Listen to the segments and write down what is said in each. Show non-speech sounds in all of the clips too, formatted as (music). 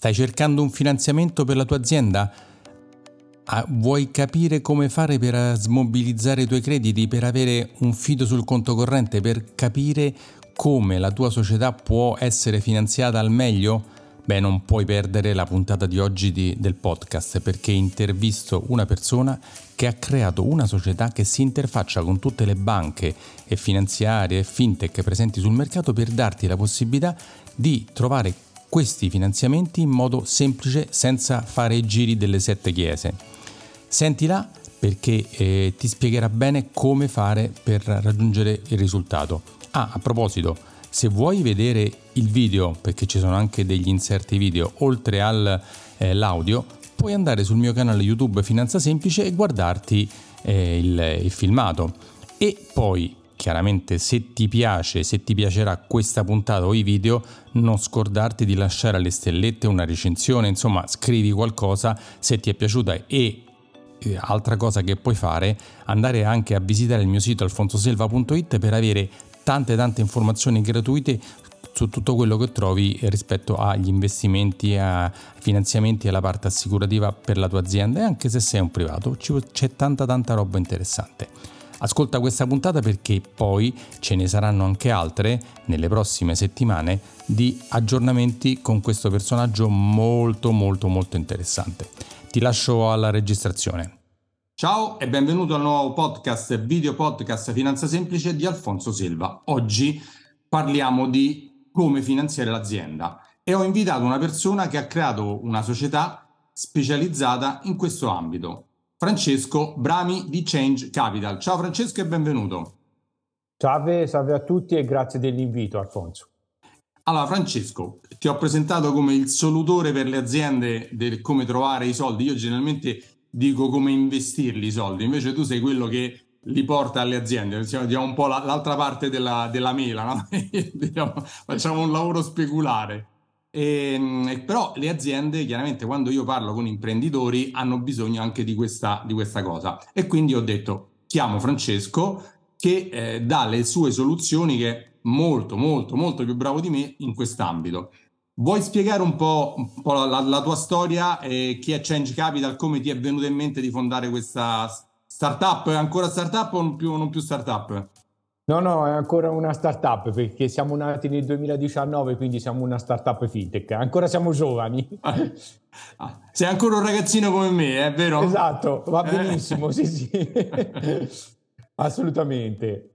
Stai cercando un finanziamento per la tua azienda? Ah, vuoi capire come fare per smobilizzare i tuoi crediti, per avere un fido sul conto corrente, per capire come la tua società può essere finanziata al meglio? Beh, non puoi perdere la puntata di oggi di, del podcast perché intervisto una persona che ha creato una società che si interfaccia con tutte le banche e finanziarie e fintech presenti sul mercato per darti la possibilità di trovare questi finanziamenti in modo semplice senza fare i giri delle sette chiese. Sentila perché eh, ti spiegherà bene come fare per raggiungere il risultato. Ah, a proposito, se vuoi vedere il video, perché ci sono anche degli inserti video oltre all'audio, eh, puoi andare sul mio canale YouTube Finanza Semplice e guardarti eh, il, il filmato. E poi Chiaramente se ti piace, se ti piacerà questa puntata o i video, non scordarti di lasciare alle stellette una recensione, insomma scrivi qualcosa se ti è piaciuta e eh, altra cosa che puoi fare, andare anche a visitare il mio sito alfonsoselva.it per avere tante tante informazioni gratuite su tutto quello che trovi rispetto agli investimenti, ai finanziamenti e alla parte assicurativa per la tua azienda e anche se sei un privato c'è tanta tanta roba interessante. Ascolta questa puntata perché poi ce ne saranno anche altre nelle prossime settimane di aggiornamenti con questo personaggio molto molto molto interessante. Ti lascio alla registrazione. Ciao e benvenuto al nuovo podcast, video podcast Finanza Semplice di Alfonso Silva. Oggi parliamo di come finanziare l'azienda e ho invitato una persona che ha creato una società specializzata in questo ambito. Francesco Brami di Change Capital. Ciao Francesco e benvenuto. Salve, salve a tutti e grazie dell'invito Alfonso. Allora Francesco, ti ho presentato come il solutore per le aziende del come trovare i soldi. Io generalmente dico come investirli i soldi, invece tu sei quello che li porta alle aziende, diciamo un po' l'altra parte della, della mela, no? (laughs) diciamo, facciamo un lavoro speculare. E, ehm, però le aziende, chiaramente, quando io parlo con imprenditori, hanno bisogno anche di questa, di questa cosa. E quindi ho detto, chiamo Francesco che eh, dà le sue soluzioni, che è molto, molto, molto più bravo di me in quest'ambito. Vuoi spiegare un po', un po la, la, tua storia, eh, chi è Change Capital, come ti è venuto in mente di fondare questa startup? È ancora startup o non più, non più startup? No, no, è ancora una startup perché siamo nati nel 2019, quindi siamo una startup fintech. Ancora siamo giovani. Ah, sei ancora un ragazzino come me, è vero? Esatto, va eh. benissimo, sì, sì. (laughs) Assolutamente.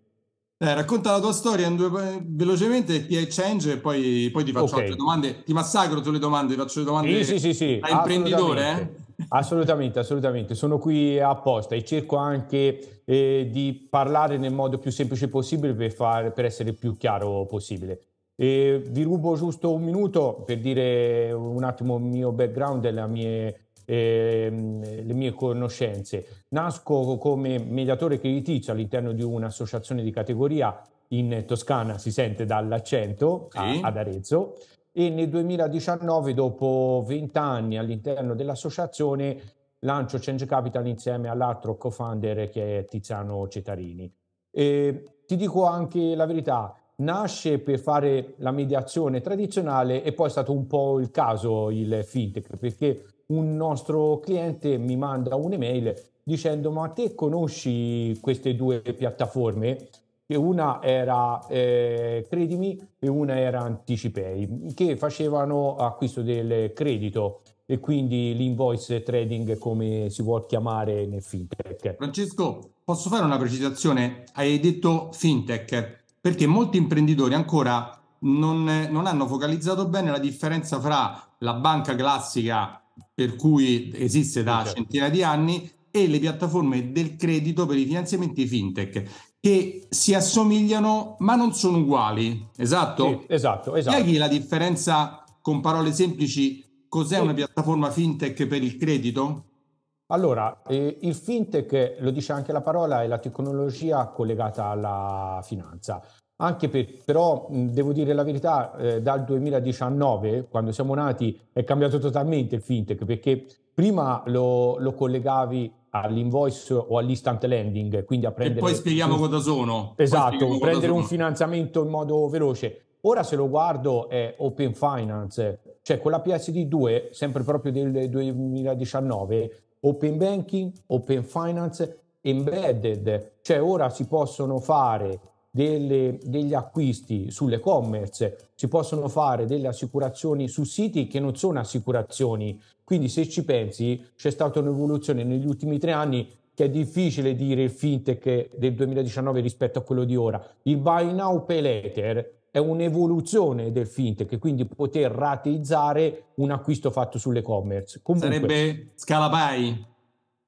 Eh, racconta la tua storia due, velocemente, chi è Change e poi, poi ti faccio okay. altre domande. Ti massacro sulle domande, ti faccio le domande sì, sì, sì, da imprenditore. Eh? Assolutamente, assolutamente. Sono qui apposta e cerco anche eh, di parlare nel modo più semplice possibile per, far, per essere il più chiaro possibile. E vi rubo giusto un minuto per dire un attimo il mio background e le mie, eh, le mie conoscenze. Nasco come mediatore creditizio all'interno di un'associazione di categoria in Toscana, si sente dall'accento, sì. a, ad Arezzo e nel 2019, dopo 20 anni all'interno dell'associazione, lancio Change Capital insieme all'altro co-founder che è Tiziano Cetarini. E ti dico anche la verità, nasce per fare la mediazione tradizionale e poi è stato un po' il caso il fintech, perché un nostro cliente mi manda un'email dicendo ma te conosci queste due piattaforme? Che una era eh, Credimi e una era Anticipay, che facevano acquisto del credito e quindi l'invoice trading come si vuol chiamare nel fintech. Francesco, posso fare una precisazione? Hai detto fintech perché molti imprenditori ancora non, non hanno focalizzato bene la differenza fra la banca classica per cui esiste da certo. centinaia di anni e le piattaforme del credito per i finanziamenti fintech che si assomigliano ma non sono uguali, esatto? Sì, esatto, esatto. Spieghi la differenza con parole semplici, cos'è sì. una piattaforma fintech per il credito? Allora, eh, il fintech, lo dice anche la parola, è la tecnologia collegata alla finanza. Anche per, però, devo dire la verità, eh, dal 2019, quando siamo nati, è cambiato totalmente il fintech, perché prima lo, lo collegavi all'invoice o all'instant lending, quindi a prendere... E poi spieghiamo cosa sono. Esatto, prendere un finanziamento in modo veloce. Ora se lo guardo è Open Finance, Cioè con la PSD2, sempre proprio del 2019, open banking, open finance, embedded, cioè ora si possono fare delle, degli acquisti sull'e-commerce, si possono fare delle assicurazioni su siti che non sono assicurazioni. Quindi se ci pensi c'è stata un'evoluzione negli ultimi tre anni che è difficile dire il fintech del 2019 rispetto a quello di ora. Il buy now pay later è un'evoluzione del fintech, quindi poter rateizzare un acquisto fatto sull'e-commerce. Comunque, Sarebbe Scalapai.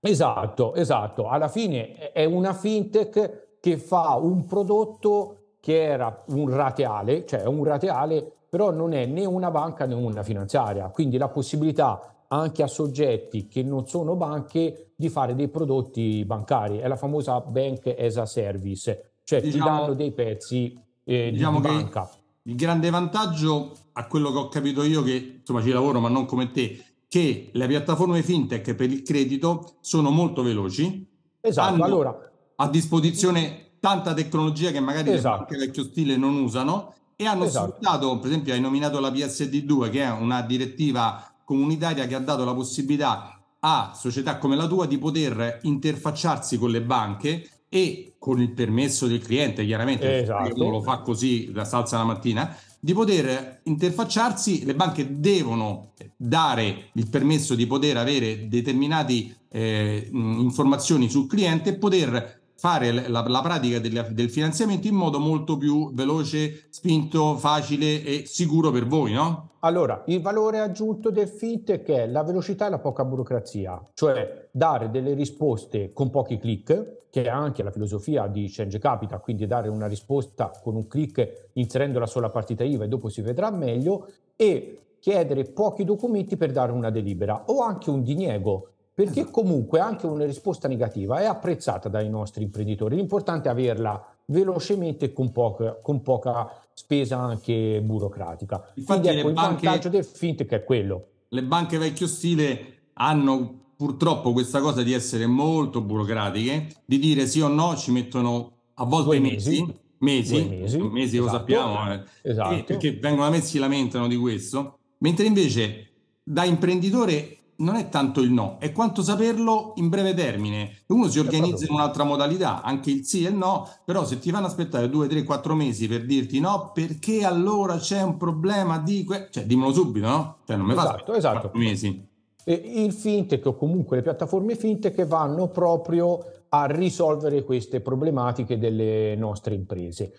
Esatto, esatto. Alla fine è una fintech che fa un prodotto che era un rateale, cioè un rateale, però non è né una banca né una finanziaria. Quindi la possibilità anche a soggetti che non sono banche di fare dei prodotti bancari. È la famosa bank as a service, cioè diciamo, ti danno dei pezzi eh, diciamo di banca. Il grande vantaggio, a quello che ho capito io, che insomma ci lavoro ma non come te, che le piattaforme fintech per il credito sono molto veloci. Esatto, hanno allora a disposizione tanta tecnologia che magari esatto. le vecchio stile non usano e hanno esatto. sfruttato, per esempio hai nominato la PSD2 che è una direttiva comunitaria che ha dato la possibilità a società come la tua di poter interfacciarsi con le banche e con il permesso del cliente, chiaramente, esatto. uno lo fa così da salsa la mattina, di poter interfacciarsi, le banche devono dare il permesso di poter avere determinate eh, informazioni sul cliente e poter fare la, la pratica del, del, finanziamento in modo molto più veloce, spinto, facile e sicuro per voi, no? Allora, il valore aggiunto del fintech è la velocità e la poca burocrazia, cioè dare delle risposte con pochi click, che è anche la filosofia di Change Capital, quindi dare una risposta con un click inserendo la sola partita IVA e dopo si vedrà meglio, e chiedere pochi documenti per dare una delibera o anche un diniego perché esatto. comunque anche una risposta negativa è apprezzata dai nostri imprenditori. L'importante è averla velocemente e con poca, con poca spesa anche burocratica. Infatti Quindi ecco, il banche, vantaggio del fintech è quello. Le banche vecchio stile hanno purtroppo questa cosa di essere molto burocratiche, di dire sì o no, ci mettono a volte mesi, mesi, mesi, mesi, mesi esatto, lo sappiamo, eh, esatto. perché vengono a me si lamentano di questo, mentre invece da imprenditore non è tanto il no, è quanto saperlo in breve termine. Uno si organizza in un'altra modalità, anche il sì e il no, però se ti fanno aspettare due, tre, quattro mesi per dirti no, perché allora c'è un problema di... Que-? Cioè, dimmelo subito, no? Cioè, non mi esatto, fa esatto. quattro mesi. E il fintech o comunque le piattaforme fintech vanno proprio a risolvere queste problematiche delle nostre imprese.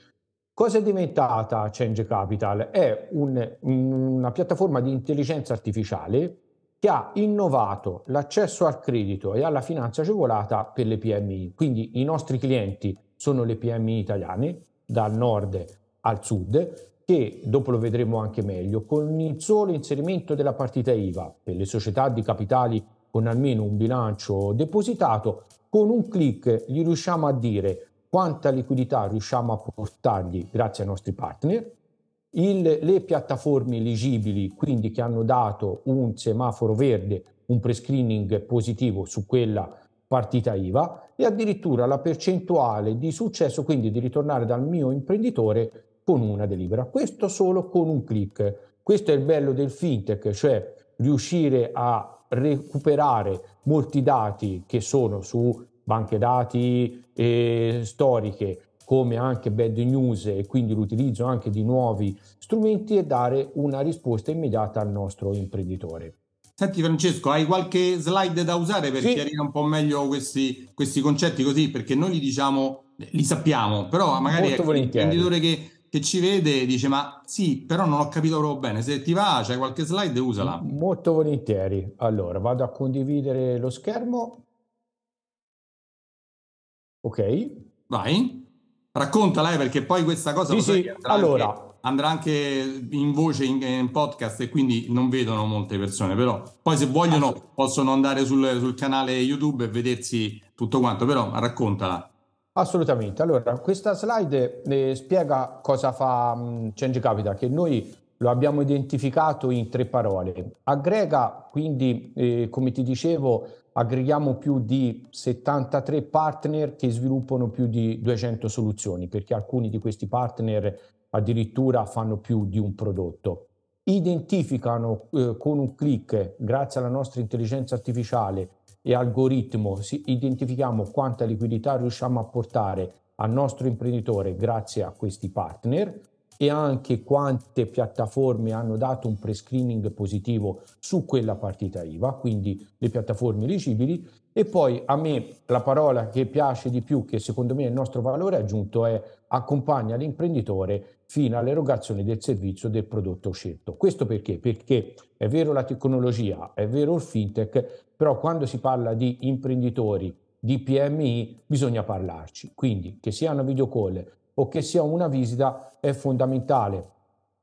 Cosa è diventata Change Capital? È un, una piattaforma di intelligenza artificiale che ha innovato l'accesso al credito e alla finanza agevolata per le PMI. Quindi i nostri clienti sono le PMI italiane, dal nord al sud, che dopo lo vedremo anche meglio, con il solo inserimento della partita IVA per le società di capitali con almeno un bilancio depositato, con un clic gli riusciamo a dire quanta liquidità riusciamo a portargli grazie ai nostri partner, il, le piattaforme eligibili, quindi che hanno dato un semaforo verde, un prescreening positivo su quella partita IVA e addirittura la percentuale di successo, quindi di ritornare dal mio imprenditore con una delibera. Questo solo con un clic. Questo è il bello del fintech, cioè riuscire a recuperare molti dati che sono su banche dati eh, storiche, come anche bad news e quindi l'utilizzo anche di nuovi strumenti e dare una risposta immediata al nostro imprenditore. Senti Francesco, hai qualche slide da usare per sì. chiarire un po' meglio questi, questi, concetti così? Perché noi li diciamo, li sappiamo, però magari ecco, l'imprenditore che, che, ci vede dice ma sì, però non ho capito proprio bene. Se ti va, c'hai qualche slide, usala. Molto volentieri. Allora, vado a condividere lo schermo. Ok. Vai. Raccontala, eh, perché poi questa cosa sì, sì. Andrà, allora. anche, andrà anche in voce in, in, podcast e quindi non vedono molte persone, però poi se vogliono possono andare sul, sul canale YouTube e vedersi tutto quanto, però raccontala. Assolutamente. Allora, questa slide eh, spiega cosa fa um, Change Capital, che noi lo abbiamo identificato in tre parole. Aggrega, quindi, eh, come ti dicevo, aggreghiamo più di 73 partner che sviluppano più di 200 soluzioni, perché alcuni di questi partner addirittura fanno più di un prodotto. identificano eh, con un clic, grazie alla nostra intelligenza artificiale e algoritmo, identifichiamo quanta liquidità riusciamo a portare al nostro imprenditore grazie a questi partner e anche quante piattaforme hanno dato un pre-screening positivo su quella partita IVA, quindi le piattaforme eligibili. E poi a me la parola che piace di più, che secondo me è il nostro valore aggiunto, è accompagna l'imprenditore fino all'erogazione del servizio del prodotto scelto. Questo perché? Perché è vero la tecnologia, è vero il fintech, però quando si parla di imprenditori, di PMI, bisogna parlarci. Quindi che sia una video call o che sia una visita, è fondamentale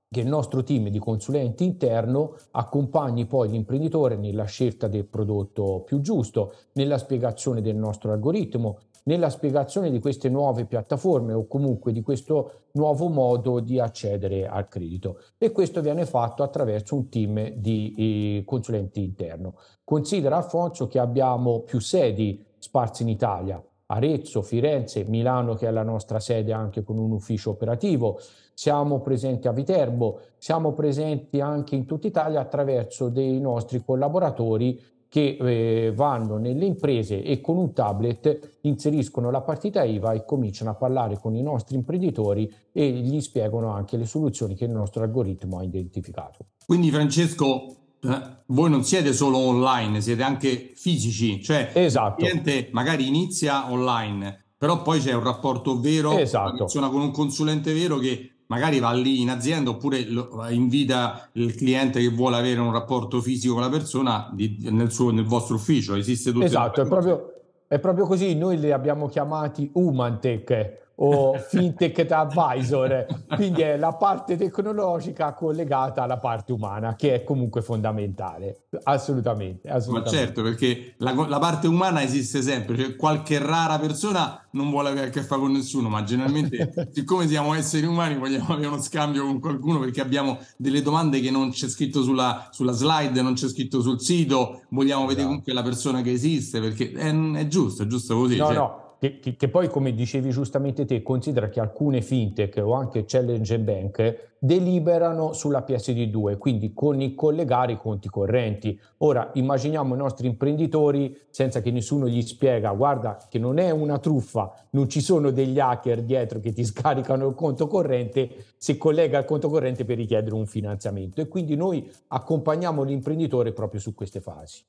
che il nostro team di consulenti interno accompagni poi l'imprenditore nella scelta del prodotto più giusto, nella spiegazione del nostro algoritmo, nella spiegazione di queste nuove piattaforme o comunque di questo nuovo modo di accedere al credito. E questo viene fatto attraverso un team di eh, consulenti interno. Considera Alfonso che abbiamo più sedi sparse in Italia, Arezzo, Firenze, Milano che è la nostra sede anche con un ufficio operativo, siamo presenti a Viterbo, siamo presenti anche in tutta Italia attraverso dei nostri collaboratori che eh, vanno nelle imprese e con un tablet inseriscono la partita IVA e cominciano a parlare con i nostri imprenditori e gli spiegano anche le soluzioni che il nostro algoritmo ha identificato. Quindi Francesco, eh, voi non siete solo online, siete anche fisici, cioè esatto. il cliente magari inizia online, però poi c'è un rapporto vero, esatto. funziona con un consulente vero che magari va lì in azienda oppure invita il cliente che vuole avere un rapporto fisico con la persona di, nel, suo, nel vostro ufficio. Esiste tutto. Esatto, è proprio, è proprio così. Noi li abbiamo chiamati Humantech o fintech advisor, quindi è la parte tecnologica collegata alla parte umana che è comunque fondamentale, assolutamente. assolutamente. Ma certo, perché la, la, parte umana esiste sempre, cioè qualche rara persona non vuole avere a che fare con nessuno, ma generalmente (laughs) siccome siamo esseri umani vogliamo avere uno scambio con qualcuno perché abbiamo delle domande che non c'è scritto sulla, sulla slide, non c'è scritto sul sito, vogliamo esatto. vedere comunque la persona che esiste perché è, è giusto, è giusto così. No, cioè. no che, che, che, poi, come dicevi giustamente te, considera che alcune fintech o anche Challenge Bank deliberano sulla PSD2, quindi con i collegare i conti correnti. Ora, immaginiamo i nostri imprenditori senza che nessuno gli spiega, guarda che non è una truffa, non ci sono degli hacker dietro che ti (laughs) scaricano il conto corrente, si collega il conto corrente per richiedere un finanziamento e quindi noi accompagniamo l'imprenditore proprio su queste fasi.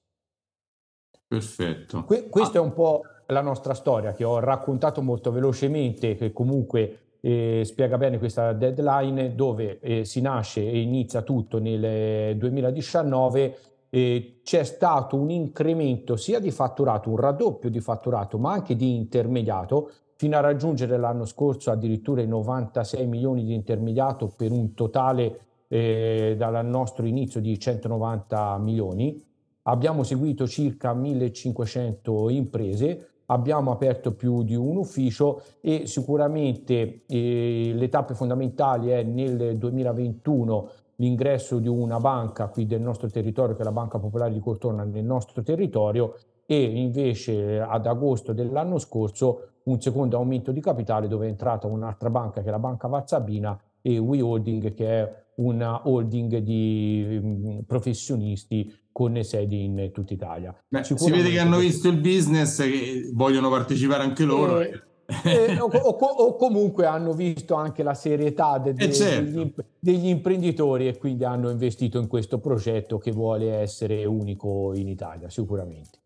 Perfetto. Que- questo ah. è un po' la nostra storia che ho raccontato molto velocemente, che comunque eh, spiega bene questa deadline dove eh, si nasce e inizia tutto nel 2019 eh, c'è stato un incremento sia di fatturato, un raddoppio di fatturato, ma anche di intermediato, fino a raggiungere l'anno scorso addirittura i 96 milioni di intermediato per un totale eh, dal nostro inizio di 190 milioni. Abbiamo seguito circa 1500 imprese, abbiamo aperto più di un ufficio e sicuramente eh, le tappe fondamentali è nel 2021 l'ingresso di una banca qui del nostro territorio, che è la Banca Popolare di Cortona, nel nostro territorio e invece ad agosto dell'anno scorso un secondo aumento di capitale dove è entrata un'altra banca che è la Banca Vazzabina e We Holding che è una holding di um, professionisti con sedi in tutta Italia. Beh, si vede che hanno visto il business e vogliono partecipare anche loro. Eh, eh, o, o, o, comunque hanno visto anche la serietà de, de, certo. degli, degli, imprenditori e quindi hanno investito in questo progetto che vuole essere unico in Italia, sicuramente.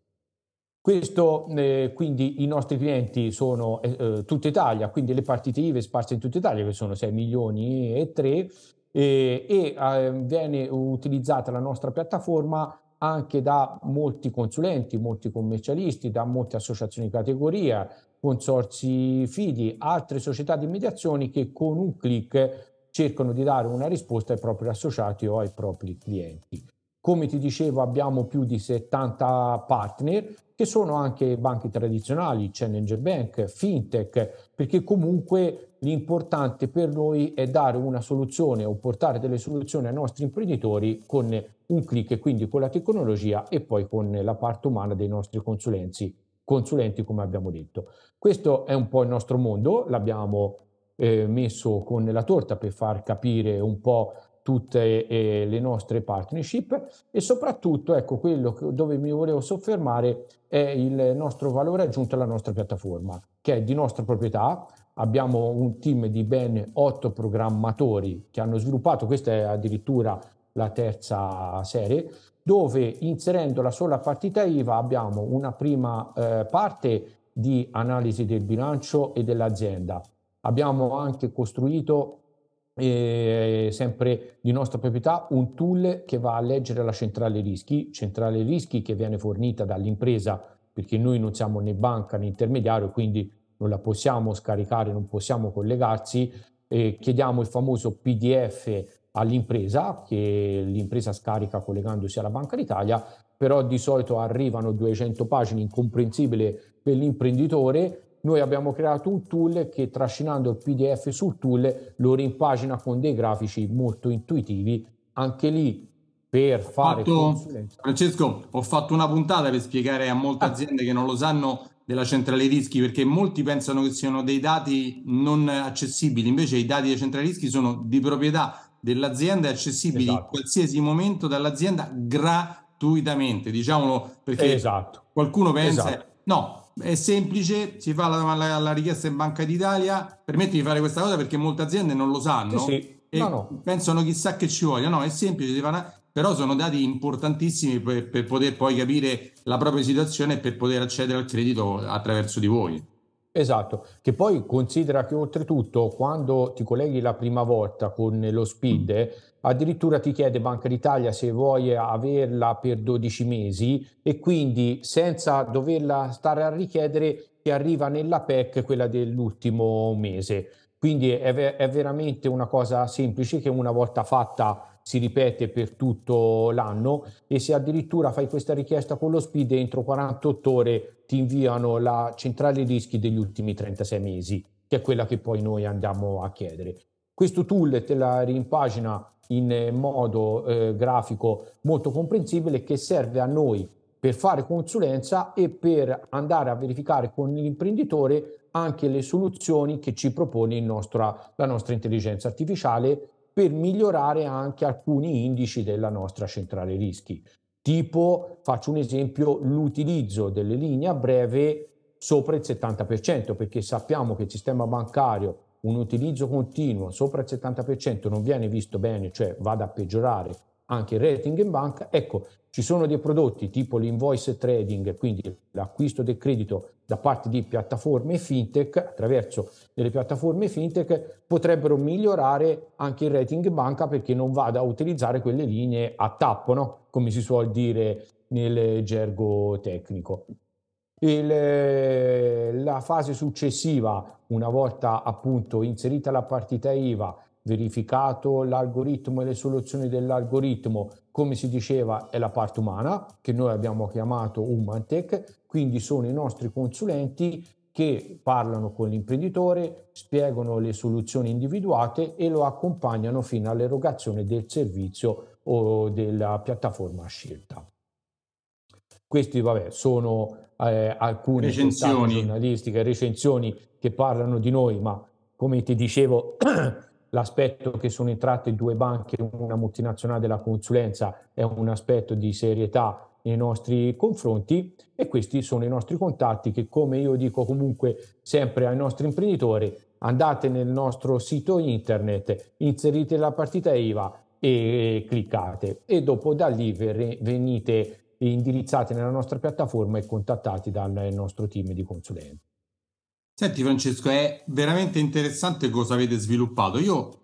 Questo, eh, quindi i nostri clienti sono eh, eh tutta Italia, quindi le partite IVE sparse in tutta Italia, che sono 6 milioni e 3, e, e eh, viene utilizzata la nostra piattaforma anche da molti consulenti, molti commercialisti, da molte associazioni di categoria, consorzi fidi, altre società di mediazioni che con un clic cercano di dare una risposta ai propri associati o ai propri clienti. Come ti dicevo abbiamo più di 70 partner che sono anche banche tradizionali, Challenger Bank, FinTech, perché comunque l'importante per noi è dare una soluzione o portare delle soluzioni ai nostri imprenditori con un clic quindi con la tecnologia e poi con la parte umana dei nostri consulenti, consulenti come abbiamo detto. Questo è un po' il nostro mondo, l'abbiamo eh, messo con la torta per far capire un po' tutte eh, le nostre partnership e soprattutto ecco quello dove mi volevo soffermare è il nostro valore aggiunto alla nostra piattaforma che è di nostra proprietà. Abbiamo un team di ben otto programmatori che hanno sviluppato questa è addirittura la terza serie dove inserendo la sola partita IVA abbiamo una prima eh, parte di analisi del bilancio e dell'azienda. Abbiamo anche costruito sempre di nostra proprietà, un tool che va a leggere la centrale rischi, centrale rischi che viene fornita dall'impresa perché noi non siamo né banca né intermediario, quindi non la possiamo scaricare, non possiamo collegarsi, eh, chiediamo il famoso PDF all'impresa che l'impresa scarica collegandosi alla Banca d'Italia, però di solito arrivano 200 pagine incomprensibili per l'imprenditore noi abbiamo creato un tool che trascinando il PDF sul tool lo rimpagina con dei grafici molto intuitivi. Anche lì per fare fatto, Francesco, ho fatto una puntata per spiegare a molte ah. aziende che non lo sanno della centrale rischi perché molti pensano che siano dei dati non accessibili, invece i dati della centrale rischi sono di proprietà dell'azienda e accessibili esatto. in qualsiasi momento dall'azienda gratuitamente, diciamolo perché esatto. qualcuno pensa esatto. no, è semplice, si fa la, la, la, richiesta in Banca d'Italia, permette di fare questa cosa perché molte aziende non lo sanno sì, sì. e no, no. pensano chissà che ci voglia. No, è semplice, una... però sono dati importantissimi per, per, poter poi capire la propria situazione e per poter accedere al credito attraverso di voi. Esatto, che poi considera che oltretutto quando ti colleghi la prima volta con lo SPID, mm addirittura ti chiede Banca d'Italia se vuoi averla per 12 mesi e quindi senza doverla stare a richiedere ti arriva nella PEC quella dell'ultimo mese. Quindi è, ve- è veramente una cosa semplice che una volta fatta si ripete per tutto l'anno e se addirittura fai questa richiesta con lo SPID entro 48 ore ti inviano la centrale rischi degli ultimi 36 mesi, che è quella che poi noi andiamo a chiedere. Questo tool te la rimpagina in modo eh, grafico molto comprensibile che serve a noi per fare consulenza e per andare a verificare con l'imprenditore anche le soluzioni che ci propone nostra, la nostra intelligenza artificiale per migliorare anche alcuni indici della nostra centrale rischi. Tipo, faccio un esempio, l'utilizzo delle linee a breve sopra il 70%, perché sappiamo che il sistema bancario un utilizzo continuo sopra il 70% non viene visto bene, cioè vada a peggiorare anche il rating in banca, ecco, ci sono dei prodotti tipo l'invoice trading, quindi l'acquisto del credito da parte di piattaforme fintech, attraverso delle piattaforme fintech, potrebbero migliorare anche il rating in banca perché non vada a utilizzare quelle linee a tappo, no? come si suol dire nel gergo tecnico. Il, la fase successiva, una volta appunto inserita la partita IVA, verificato l'algoritmo e le soluzioni dell'algoritmo, come si diceva, è la parte umana, che noi abbiamo chiamato Humantech, quindi sono i nostri consulenti che parlano con l'imprenditore, spiegano le soluzioni individuate e lo accompagnano fino all'erogazione del servizio o della piattaforma scelta. Questi vabbè, sono eh, alcune recensioni giornalistiche, recensioni che parlano di noi, ma come ti dicevo, (clears throat) l'aspetto che sono entrate due banche, una multinazionale della consulenza, è un aspetto di serietà nei nostri confronti e questi sono i nostri contatti che come io dico comunque sempre ai nostri imprenditori andate nel nostro sito internet inserite la partita IVA e cliccate e dopo da lì venite indirizzati nella nostra piattaforma e contattati dal nostro team di consulenti. Senti Francesco, è veramente interessante cosa avete sviluppato. Io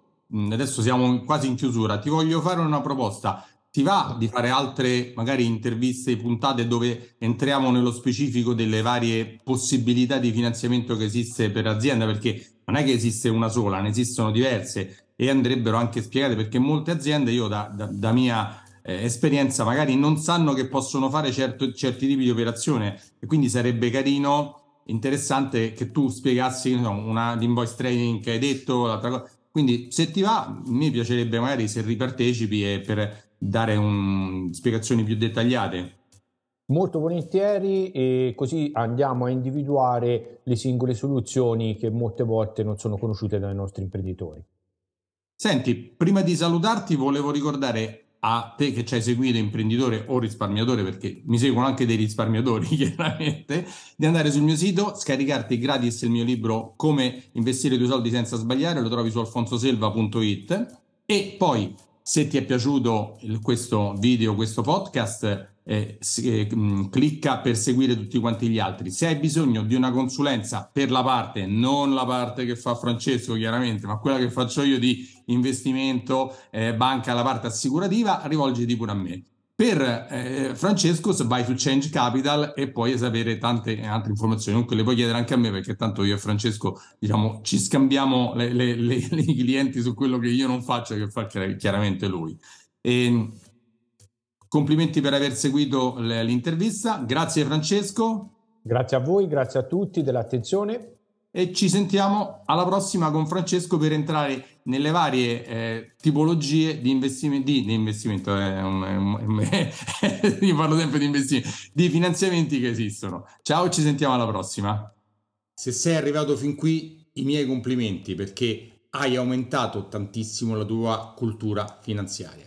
adesso siamo quasi in chiusura, ti voglio fare una proposta. Ti va di fare altre magari interviste, puntate dove entriamo nello specifico delle varie possibilità di finanziamento che esiste per azienda? Perché non è che esiste una sola, ne esistono diverse e andrebbero anche spiegate perché molte aziende, io da, da, da mia eh, esperienza magari non sanno che possono fare certo, certi tipi di operazione e quindi sarebbe carino, interessante che tu spiegassi no, una l'invoice trading che hai detto, l'altra cosa. Quindi se ti va, mi piacerebbe magari se ripartecipi e per dare un, spiegazioni più dettagliate. Molto volentieri e così andiamo a individuare le singole soluzioni che molte volte non sono conosciute dai nostri imprenditori. Senti, prima di salutarti volevo ricordare a te che ci hai seguito, imprenditore o risparmiatore, perché mi seguono anche dei risparmiatori (laughs) chiaramente, di andare sul mio sito, scaricarti gratis il mio libro Come investire i tuoi soldi senza sbagliare, lo trovi su alfonsoselva.it e poi se ti è piaciuto questo video, questo podcast, eh, eh, clicca per seguire tutti quanti gli altri. Se hai bisogno di una consulenza per la parte, non la parte che fa Francesco chiaramente, ma quella che faccio io di investimento, eh, banca, la parte assicurativa, rivolgiti pure a me. Per eh, Francesco vai su Change Capital e puoi sapere tante altre informazioni, comunque le puoi chiedere anche a me perché tanto io e Francesco diciamo, ci scambiamo (laughs) i clienti su quello che io non faccio che fa chiaramente lui. E, ehm, Complimenti per aver seguito l'intervista. Grazie Francesco. Grazie a voi, grazie a tutti dell'attenzione. E ci sentiamo alla prossima con Francesco per entrare nelle varie eh, tipologie di investimento, di, di investimento eh, un, un, (laughs) io parlo sempre di investimenti, di finanziamenti che esistono. Ciao, ci sentiamo alla prossima. Se sei arrivato fin qui, i miei complimenti perché hai aumentato tantissimo la tua cultura finanziaria.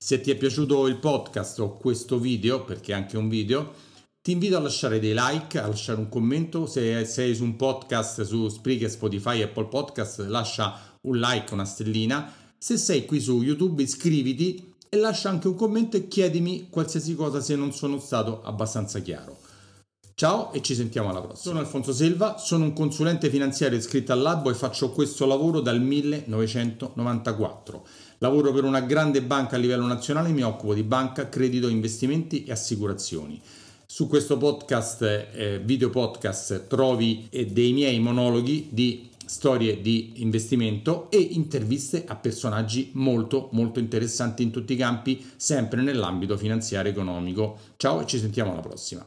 Se ti è piaciuto il podcast o questo video, perché è anche un video, ti invito a lasciare dei like, a lasciare un commento. Se sei su un podcast su Spreaker, Spotify, Apple Podcast, lascia un like, una stellina. Se sei qui su YouTube, iscriviti e lascia anche un commento e chiedimi qualsiasi cosa se non sono stato abbastanza chiaro. Ciao e ci sentiamo alla prossima. Sono Alfonso Silva, sono un consulente finanziario iscritto al Labo e faccio questo lavoro dal 1994. Lavoro per una grande banca a livello nazionale, mi occupo di banca, credito, investimenti e assicurazioni. Su questo podcast, eh, video podcast, trovi eh, dei miei monologhi di storie di investimento e interviste a personaggi molto molto interessanti in tutti i campi, sempre nell'ambito finanziario economico. Ciao e ci sentiamo alla prossima.